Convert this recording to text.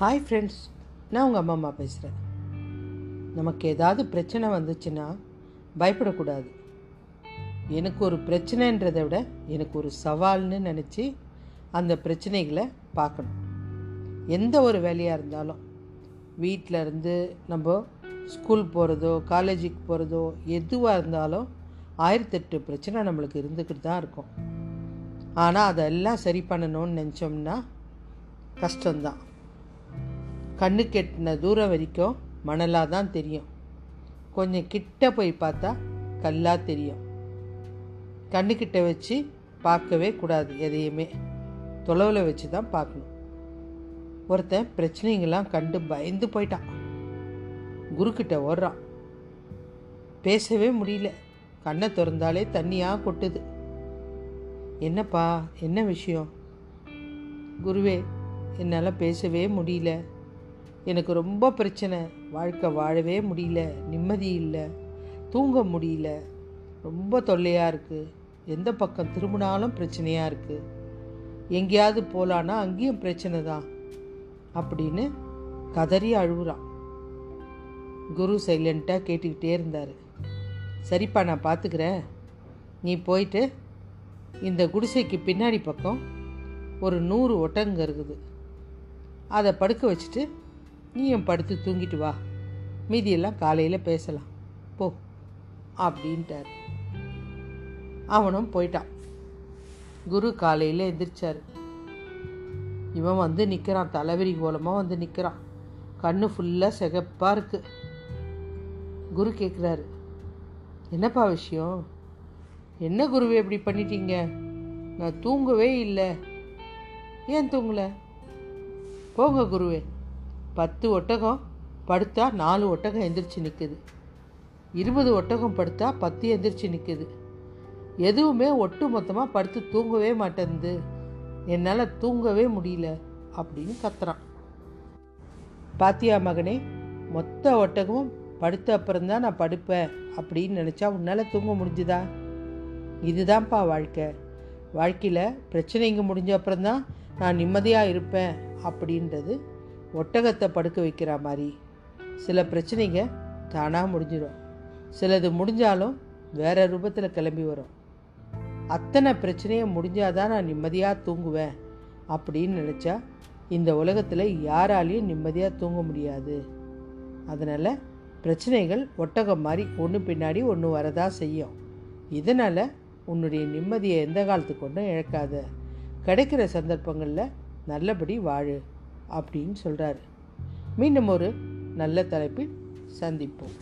Hi friends நான் உங்கள் அம்மா அம்மா பேசுகிறேன் நமக்கு ஏதாவது பிரச்சனை வந்துச்சுன்னா பயப்படக்கூடாது. எனக்கு ஒரு பிரச்சனைன்றதை விட எனக்கு ஒரு சவால்னு நினச்சி அந்த பிரச்சனைகளை பார்க்கணும். எந்த ஒரு வேலையாக இருந்தாலும் வீட்டில் இருந்து நம்ம ஸ்கூல் போகிறதோ காலேஜுக்கு போகிறதோ எதுவாக இருந்தாலும் ஆயிரத்தெட்டு பிரச்சனை நம்மளுக்கு இருந்துக்கிட்டு தான் இருக்கும். ஆனால் அதெல்லாம் சரி பண்ணணும்னு நினச்சோம்னா கஷ்டம்தான். கண்ணு கெட்டின தூரம் வரைக்கும் மணலாக தான் தெரியும். கொஞ்சம் கிட்ட போய் பார்த்தா கல்லாக தெரியும். கண்ணுக்கிட்ட வச்சு பார்க்கவே கூடாது எதையுமே. தொலைவில் வச்சு தான் பார்க்கணும். ஒருத்தன் பிரச்சனைங்கெல்லாம் கண்டு பயந்து போயிட்டான். குருக்கிட்ட ஓடுறான். பேசவே முடியல. கண்ணை திறந்தாலே தண்ணியாக கொட்டுது. என்னப்பா என்ன விஷயம்? குருவே என்னால் பேசவே முடியல. எனக்கு ரொம்ப பிரச்சனை. வாழ்க்கை வாழவே முடியல. நிம்மதி இல்லை. தூங்க முடியல. ரொம்ப தொல்லையாக இருக்குது எந்த பக்கம் திரும்பினாலும் பிரச்சனையாக இருக்குது எங்கேயாவது போகலான்னா அங்கேயும் பிரச்சனை தான். அப்படின்னு கதறி அழுகுறான். குரு சைலண்ட்டாக கேட்டுக்கிட்டே இருந்தார். சரிப்பா நான் பார்த்துக்கிறேன் நீ போயிட்டு இந்த குடிசைக்கு பின்னாடி பக்கம் ஒரு நூறு ஒட்டங்க இருக்குது. அதை படுக்க வச்சுட்டு நீயும் படுத்து தூங்கிட்டு வா. மீதியெல்லாம் காலையில் பேசலாம். போ அப்படின்ட்டார். அவனும் போயிட்டான். குரு காலையில் எந்திரிச்சார். இவன் வந்து நிற்கிறான் தலைவரி கோலமாக வந்து நிற்கிறான் கண்ணு ஃபுல்லாக சிகப்பாக இருக்குது குரு கேட்குறாரு என்னப்பா விஷயம்? என்ன குருவே இப்படி பண்ணிட்டீங்க? நான் தூங்கவே இல்லை. ஏன் தூங்கலை? போங்க குருவே. பத்து ஒட்டகம் படுத்தா நாலு ஒட்டகம் எந்திரிச்சு நிற்குது இருபது ஒட்டகம் படுத்தா பத்து எந்திரிச்சு நிற்குது எதுவுமே ஒட்டு மொத்தமாக படுத்து தூங்கவே மாட்டேங்குது என்னால் தூங்கவே முடியல அப்படின்னு கத்துறான். பாத்தியா மகனே மொத்த ஒட்டகமும் படுத்த அப்புறம்தான் நான் படுப்பேன் அப்படின்னு நினச்சா உன்னால் தூங்க முடிஞ்சுதா? இதுதான்ப்பா வாழ்க்கை. வாழ்க்கையில் பிரச்சனைங்க முடிஞ்ச அப்புறம்தான் நான் நிம்மதியாக இருப்பேன் அப்படின்றது ஒட்டகத்தை படுக்க வைக்கிற மாதிரி. சில பிரச்சனைங்க தானாக முடிஞ்சிடும் சிலது முடிஞ்சாலும் வேறு ரூபத்தில் கிளம்பி வரும். அத்தனை பிரச்சனையை முடிஞ்சாதான் நான் நிம்மதியாக தூங்குவேன் அப்படின்னு நினச்சா இந்த உலகத்தில் யாராலையும் நிம்மதியாக தூங்க முடியாது. அதனால் பிரச்சனைகள் ஒட்டகம் மாதிரி ஒன்று பின்னாடி ஒன்று வரதா செய்யும். இதனால் உன்னுடைய நிம்மதியை எந்த காலத்துக்கு ஒன்றும் இழக்காத. கிடைக்கிற சந்தர்ப்பங்களில் நல்லபடி வாழு. அப்படின்னு சொல்கிறாரு மீண்டும் ஒரு நல்ல தலைப்பில் சந்திப்போம்.